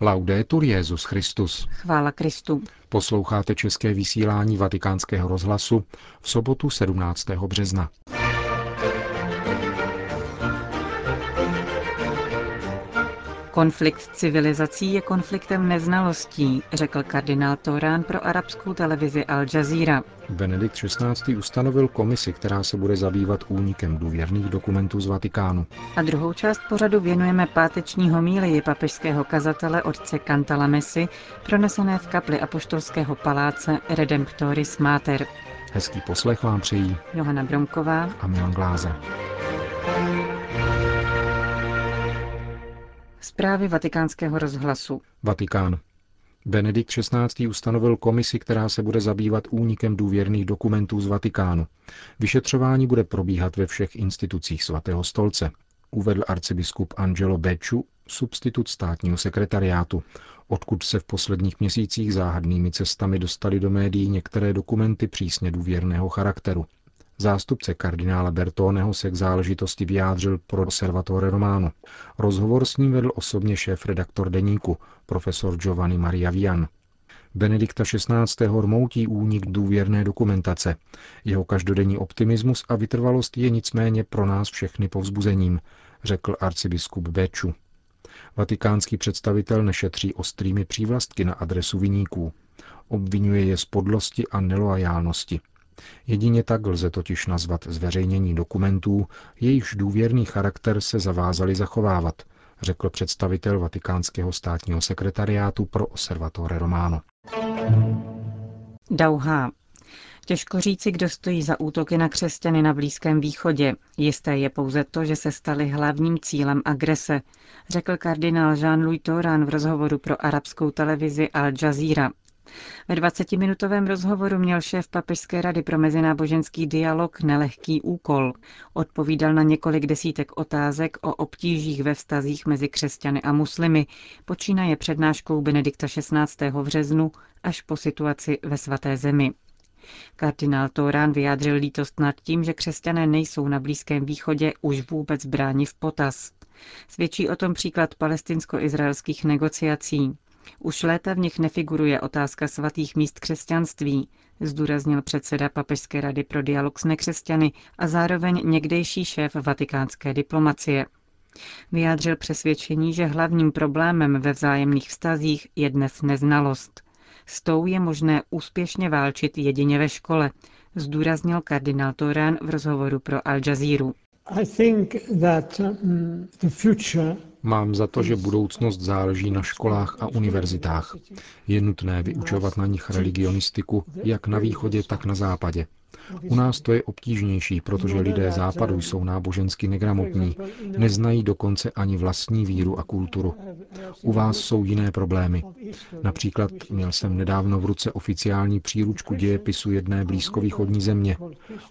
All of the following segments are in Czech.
Laudetur Jezus Christus. Chvála Kristu. Posloucháte české vysílání Vatikánského rozhlasu v sobotu 17. března. Konflikt civilizací je konfliktem neznalostí, řekl kardinál Torán pro arabskou televizi Al Jazeera. Benedikt XVI. ustanovil komisi, která se bude zabývat únikem důvěrných dokumentů z Vatikánu. A druhou část pořadu věnujeme páteční homílii papežského kazatele otce Cantala Messi, pronesené v kapli Apoštolského paláce Redemptoris Mater. Hezký poslech vám přejí Johana Bromková a Milan Glázer. Zprávy vatikánského rozhlasu. Vatikán. Benedikt XVI. ustanovil komisi, která se bude zabývat únikem důvěrných dokumentů z Vatikánu. Vyšetřování bude probíhat ve všech institucích svatého stolce, uvedl arcibiskup Angelo Becciu, substitut státního sekretariátu, odkud se v posledních měsících záhadnými cestami dostali do médií některé dokumenty přísně důvěrného charakteru. Zástupce kardinála Bertoneho se k záležitosti vyjádřil pro Observatore Romano. Rozhovor s ním vedl osobně šéf-redaktor deníku, profesor Giovanni Maria Vian. Benedikta XVI. rmoutí únik důvěrné dokumentace. Jeho každodenní optimismus a vytrvalost je nicméně pro nás všechny povzbuzením, řekl arcibiskup Beču. Vatikánský představitel nešetří ostrými přívlastky na adresu viníků. Obvinuje je z podlosti a neloajálnosti. Jedině tak lze totiž nazvat zveřejnění dokumentů, jejichž důvěrný charakter se zavázali zachovávat, řekl představitel vatikánského státního sekretariátu pro Observatore Romano. Dauha. Těžko říci, kdo stojí za útoky na křesťany na Blízkém východě. Jisté je pouze to, že se stali hlavním cílem agrese, řekl kardinál Jean-Louis Toran v rozhovoru pro arabskou televizi Al Jazeera. Ve 20-minutovém rozhovoru měl šéf Papežské rady pro mezináboženský dialog nelehký úkol. Odpovídal na několik desítek otázek o obtížích ve vztazích mezi křesťany a muslimy, počínaje přednáškou Benedikta 16. v březnu až po situaci ve svaté zemi. Kardinál Torán vyjádřil lítost nad tím, že křesťané nejsou na Blízkém východě už vůbec bráni v potaz. Svědčí o tom příklad palestinsko-izraelských negociací. Už léta v nich nefiguruje otázka svatých míst křesťanství, zdůraznil předseda Papežské rady pro dialog s nekřesťany a zároveň někdejší šéf vatikánské diplomacie. Vyjádřil přesvědčení, že hlavním problémem ve vzájemných vztazích je dnes neznalost. S tou je možné úspěšně válčit jedině ve škole, zdůraznil kardinál Torán v rozhovoru pro Al Jazeera. Mám za to, že budoucnost záleží na školách a univerzitách. Je nutné vyučovat na nich religionistiku jak na východě, tak na západě. U nás to je obtížnější, protože lidé západu jsou nábožensky negramotní, neznají dokonce ani vlastní víru a kulturu. U vás jsou jiné problémy. Například měl jsem nedávno v ruce oficiální příručku dějepisu jedné blízkovýchodní země.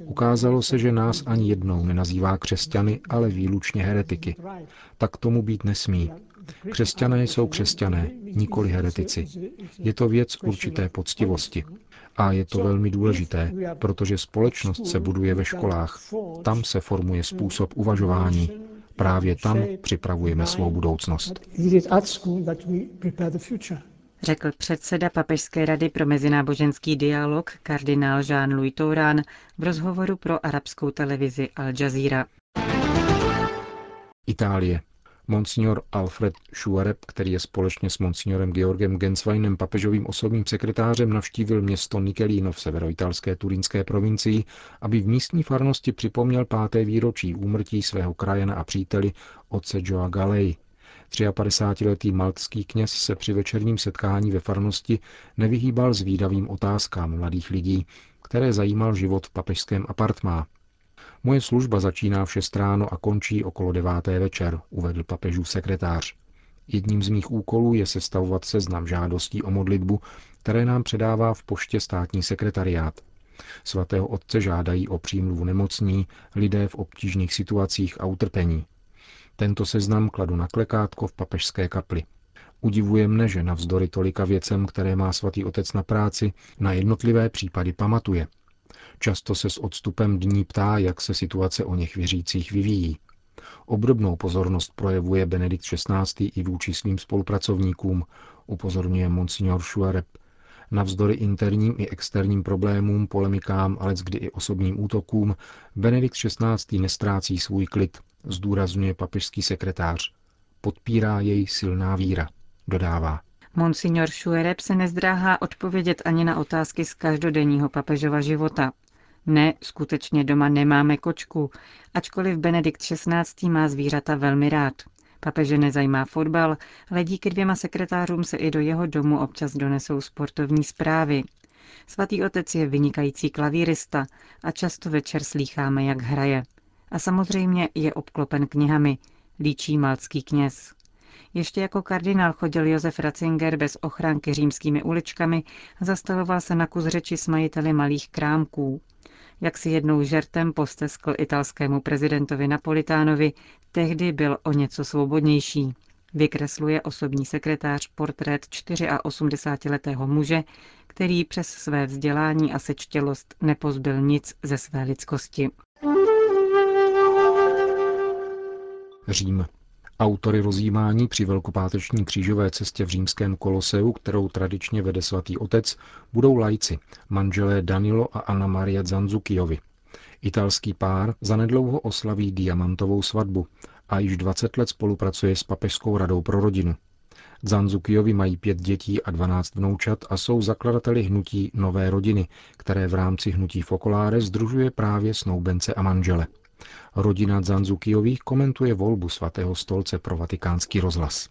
Ukázalo se, že nás ani jednou nenazývá křesťany, ale výlučně heretiky. Tak tomu být nesmí. Křesťané jsou křesťané, nikoli heretici. Je to věc určité poctivosti. A je to velmi důležité, protože společnost se buduje ve školách. Tam se formuje způsob uvažování. Právě tam připravujeme svou budoucnost. Řekl předseda Papežské rady pro mezináboženský dialog kardinál Jean-Louis Touran v rozhovoru pro arabskou televizi Al Jazeera. Itálie. Monsignor Alfred Schuareb, který je společně s monsignorem Georgem Gensweinem papežovým osobním sekretářem navštívil město Nikelino v severoitalské turínské provincii, aby v místní farnosti připomněl páté výročí úmrtí svého krajena a příteli otce Joa Galei. 53-letý maltský kněz se při večerním setkání ve farnosti nevyhýbal zvídavým otázkám mladých lidí, které zajímal život v papežském apartmá, Moje služba začíná v 6 ráno a končí okolo deváté večer, uvedl papežův sekretář. Jedním z mých úkolů je sestavovat seznam žádostí o modlitbu, které nám předává v poště státní sekretariát. Svatého otce žádají o přímluvu nemocní, lidé v obtížných situacích a utrpení. Tento seznam kladu na klekátko v papežské kapli. Udivuje mne, že navzdory tolika věcem, které má svatý otec na práci, na jednotlivé případy pamatuje – Často se s odstupem dní ptá, jak se situace o něch věřících vyvíjí. Obdobnou pozornost projevuje Benedikt XVI. i vůči svým spolupracovníkům, upozorňuje monsignor Schuareb. Navzdory interním i externím problémům, polemikám, ale kdy i osobním útokům, Benedikt XVI. nestrácí svůj klid, zdůrazňuje papežský sekretář. Podpírá jej silná víra, dodává. Monsignor Schuereb se nezdráhá odpovědět ani na otázky z každodenního papežova života. Ne, skutečně doma nemáme kočku, ačkoliv Benedikt XVI. má zvířata velmi rád. Papeže nezajímá fotbal, ale díky dvěma sekretářům se i do jeho domu občas donesou sportovní zprávy. Svatý otec je vynikající klavírista a často večer slýcháme, jak hraje. A samozřejmě je obklopen knihami, líčí malcký kněz. Ještě jako kardinál chodil Josef Ratzinger bez ochránky římskými uličkami a zastavoval se na kus řeči s majiteli malých krámků. Jak si jednou žertem posteskl italskému prezidentovi Napolitánovi, tehdy byl o něco svobodnější. Vykresluje osobní sekretář portrét 84-letého muže, který přes své vzdělání a sečtělost nepozbyl nic ze své lidskosti. Řím. Autory rozjímání při velkopáteční křížové cestě v římském koloseu, kterou tradičně vede svatý otec, budou lajci, manželé Danilo a Anna Maria Zanzukijovi. Italský pár zanedlouho oslaví diamantovou svatbu a již 20 let spolupracuje s Papežskou radou pro rodinu. Zanzukijovi mají pět dětí a 12 vnoučat a jsou zakladateli hnutí Nové rodiny, které v rámci hnutí Fokoláre združuje právě snoubence a manžele. Rodina Zanzukijových komentuje volbu svatého stolce pro vatikánský rozhlas.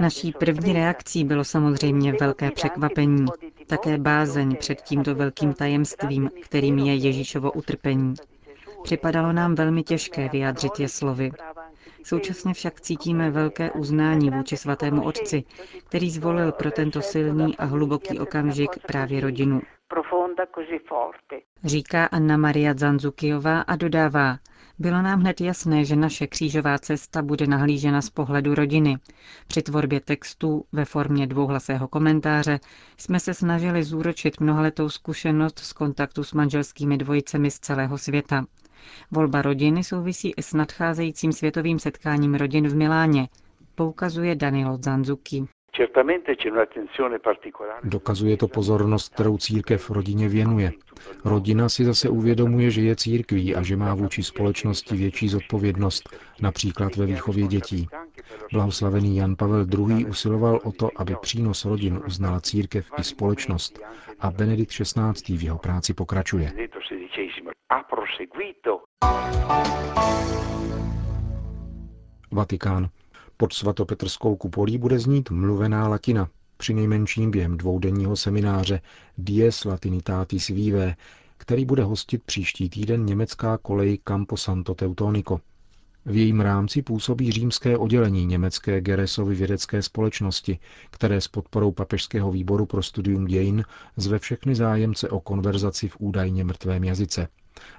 Naší první reakcí bylo samozřejmě velké překvapení, také bázeň před tímto velkým tajemstvím, kterým je Ježíšovo utrpení. Připadalo nám velmi těžké vyjádřit je slovy. Současně však cítíme velké uznání vůči svatému otci, který zvolil pro tento silný a hluboký okamžik právě rodinu. Říká Anna Maria Zanzukijová a dodává, bylo nám hned jasné, že naše křížová cesta bude nahlížena z pohledu rodiny. Při tvorbě textů ve formě dvouhlasého komentáře jsme se snažili zúročit mnohaletou zkušenost z kontaktu s manželskými dvojicemi z celého světa. Volba rodiny souvisí i s nadcházejícím světovým setkáním rodin v Miláně, poukazuje Danilo Zanzuki. Dokazuje to pozornost, kterou církev rodině věnuje. Rodina si zase uvědomuje, že je církví a že má vůči společnosti větší zodpovědnost, například ve výchově dětí. Blahoslavený Jan Pavel II. usiloval o to, aby přínos rodin uznala církev i společnost a Benedikt XVI. v jeho práci pokračuje. Vatikán. Pod svatopetrskou kupolí bude znít mluvená latina, při nejmenším během dvoudenního semináře Dies Latinitatis Vive, který bude hostit příští týden německá kolej Campo Santo Teutonico. V jejím rámci působí římské oddělení německé Geresovy vědecké společnosti, které s podporou Papežského výboru pro studium dějin zve všechny zájemce o konverzaci v údajně mrtvém jazyce.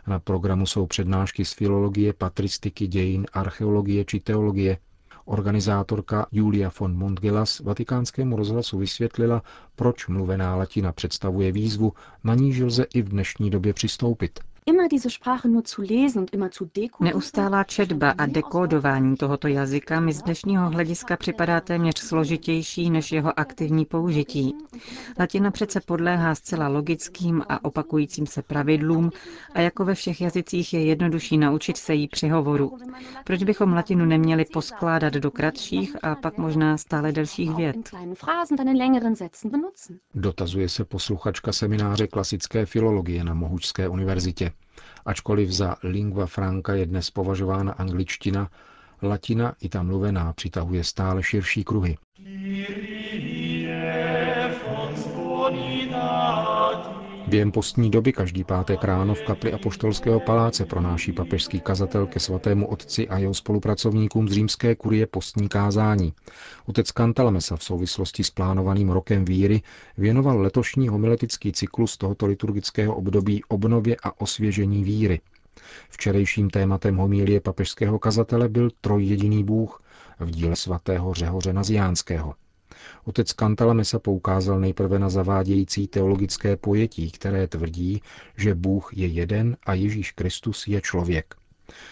Na programu jsou přednášky z filologie, patristiky, dějin, archeologie či teologie, Organizátorka Julia von Montgelas vatikánskému rozhlasu vysvětlila, proč mluvená latina představuje výzvu, na níž lze i v dnešní době přistoupit. Neustálá četba a dekódování tohoto jazyka mi z dnešního hlediska připadá téměř složitější než jeho aktivní použití. Latina přece podléhá zcela logickým a opakujícím se pravidlům a jako ve všech jazycích je jednodušší naučit se jí při hovoru. Proč bychom latinu neměli poskládat do kratších a pak možná stále delších vět? Dotazuje se posluchačka semináře klasické filologie na Mohučské univerzitě. Ačkoliv za lingua franca je dnes považována angličtina, latina i ta mluvená přitahuje stále širší kruhy. Během postní doby každý pátek ráno v kapli Apoštolského paláce pronáší papežský kazatel ke svatému otci a jeho spolupracovníkům z římské kurie postní kázání. Otec Kantalamesa v souvislosti s plánovaným rokem víry věnoval letošní homiletický cyklus tohoto liturgického období obnově a osvěžení víry. Včerejším tématem homílie papežského kazatele byl trojjediný Bůh v díle svatého Řehoře Naziánského. Otec Kantalamesa poukázal nejprve na zavádějící teologické pojetí, které tvrdí, že Bůh je jeden a Ježíš Kristus je člověk.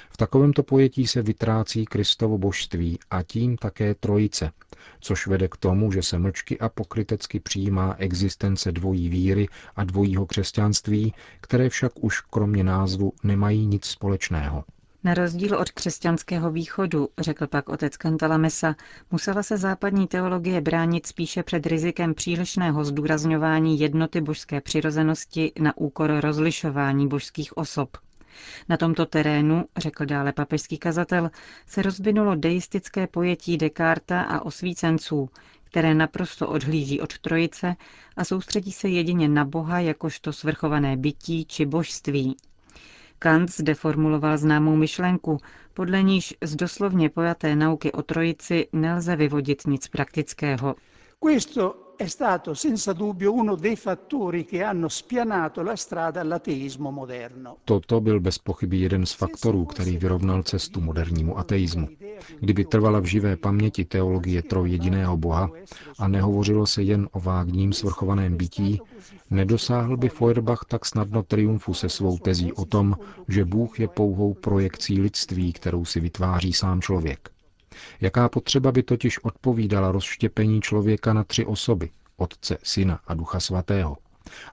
V takovémto pojetí se vytrácí Kristovo božství a tím také trojice, což vede k tomu, že se mlčky a pokrytecky přijímá existence dvojí víry a dvojího křesťanství, které však už kromě názvu nemají nic společného. Na rozdíl od křesťanského východu, řekl pak otec Kantalamesa, musela se západní teologie bránit spíše před rizikem přílišného zdůrazňování jednoty božské přirozenosti na úkor rozlišování božských osob. Na tomto terénu, řekl dále papežský kazatel, se rozvinulo deistické pojetí Descarta a osvícenců, které naprosto odhlíží od trojice a soustředí se jedině na Boha jakožto svrchované bytí či božství. Kant zde formuloval známou myšlenku, podle níž z doslovně pojaté nauky o trojici nelze vyvodit nic praktického. È stato senza dubbio uno dei fattori che hanno spianato la strada all'ateismo moderno. Toto byl bez pochyby jeden z faktorů, který vyrovnal cestu modernímu ateismu. Kdyby trvala v živé paměti teologie trojjediného Boha a nehovořilo se jen o vágním svrchovaném bytí, nedosáhl by Feuerbach tak snadno triumfu se svou tezí o tom, že Bůh je pouhou projekcí lidství, kterou si vytváří sám člověk. Jaká potřeba by totiž odpovídala rozštěpení člověka na tři osoby, Otce, Syna a Ducha Svatého?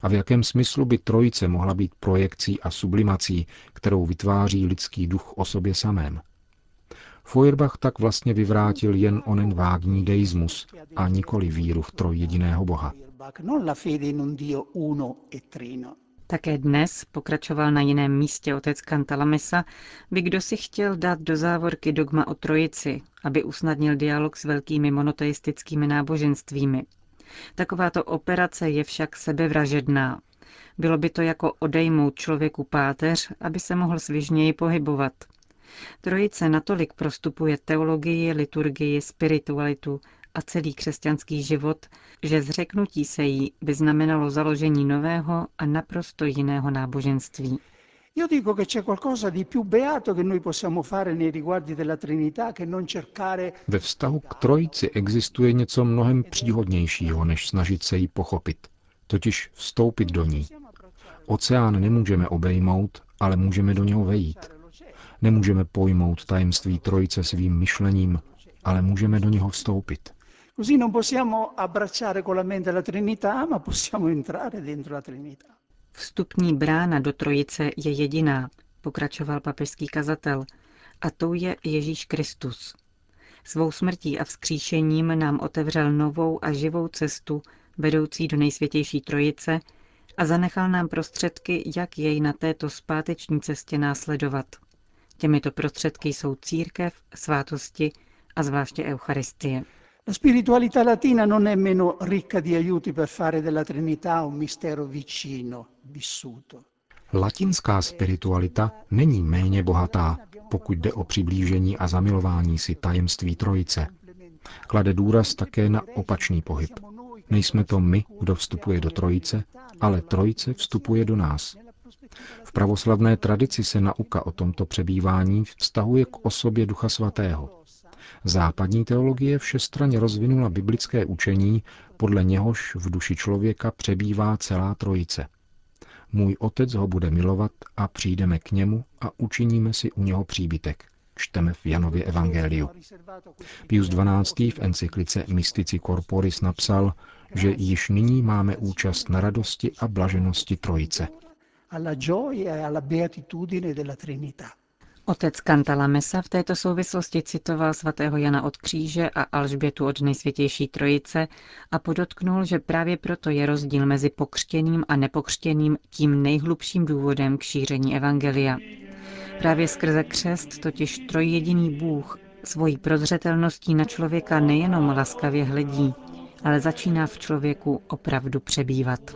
A v jakém smyslu by trojice mohla být projekcí a sublimací, kterou vytváří lidský duch o sobě samém? Feuerbach tak vlastně vyvrátil jen onen vágní deismus a nikoli víru v trojjediného Boha. Také dnes, pokračoval na jiném místě otec Kantalamesa, by kdo si chtěl dát do závorky dogma o trojici, aby usnadnil dialog s velkými monoteistickými náboženstvími. Takováto operace je však sebevražedná. Bylo by to jako odejmout člověku páteř, aby se mohl svižněji pohybovat. Trojice natolik prostupuje teologii, liturgii, spiritualitu a celý křesťanský život, že zřeknutí se jí by znamenalo založení nového a naprosto jiného náboženství. Io dico che c'è qualcosa di più beato che noi possiamo fare nei riguardi della Trinità che non cercare Ve vztahu k trojici existuje něco mnohem příhodnějšího, než snažit se jí pochopit, totiž vstoupit do ní. Oceán nemůžeme obejmout, ale můžeme do něho vejít. Nemůžeme pojmout tajemství trojice svým myšlením, ale můžeme do něho vstoupit. Così non possiamo abbracciare con la mente la Trinità, ma possiamo entrare dentro la Trinità. Vstupní brána do trojice je jediná, pokračoval papežský kazatel, a tou je Ježíš Kristus. Svou smrtí a vzkříšením nám otevřel novou a živou cestu, vedoucí do nejsvětější trojice, a zanechal nám prostředky, jak jej na této zpáteční cestě následovat. Těmito prostředky jsou církev, svátosti a zvláště Eucharistie. La spiritualità latina non è meno ricca di aiuti per fare della Trinità un mistero vicino, vissuto. Latinská spiritualita není méně bohatá, pokud jde o přiblížení a zamilování si tajemství trojice. Klade důraz také na opačný pohyb. Nejsme to my, kdo vstupuje do trojice, ale trojice vstupuje do nás. V pravoslavné tradici se nauka o tomto přebývání vztahuje k osobě Ducha Svatého. Západní teologie všestranně rozvinula biblické učení, podle něhož v duši člověka přebývá celá trojice. Můj otec ho bude milovat a přijdeme k němu a učiníme si u něho příbytek. Čteme v Janově Evangeliu. Pius XII. v encyklice Mystici Corporis napsal, že již nyní máme účast na radosti a blaženosti Trojice. Alla gioia e alla beatitudine della Trinità. Otec Kantalamesa v této souvislosti citoval svatého Jana od kříže a Alžbětu od nejsvětější trojice a podotknul, že právě proto je rozdíl mezi pokřtěným a nepokřtěným tím nejhlubším důvodem k šíření evangelia. Právě skrze křest totiž trojjediný Bůh svojí prozřetelností na člověka nejenom laskavě hledí, ale začíná v člověku opravdu přebývat.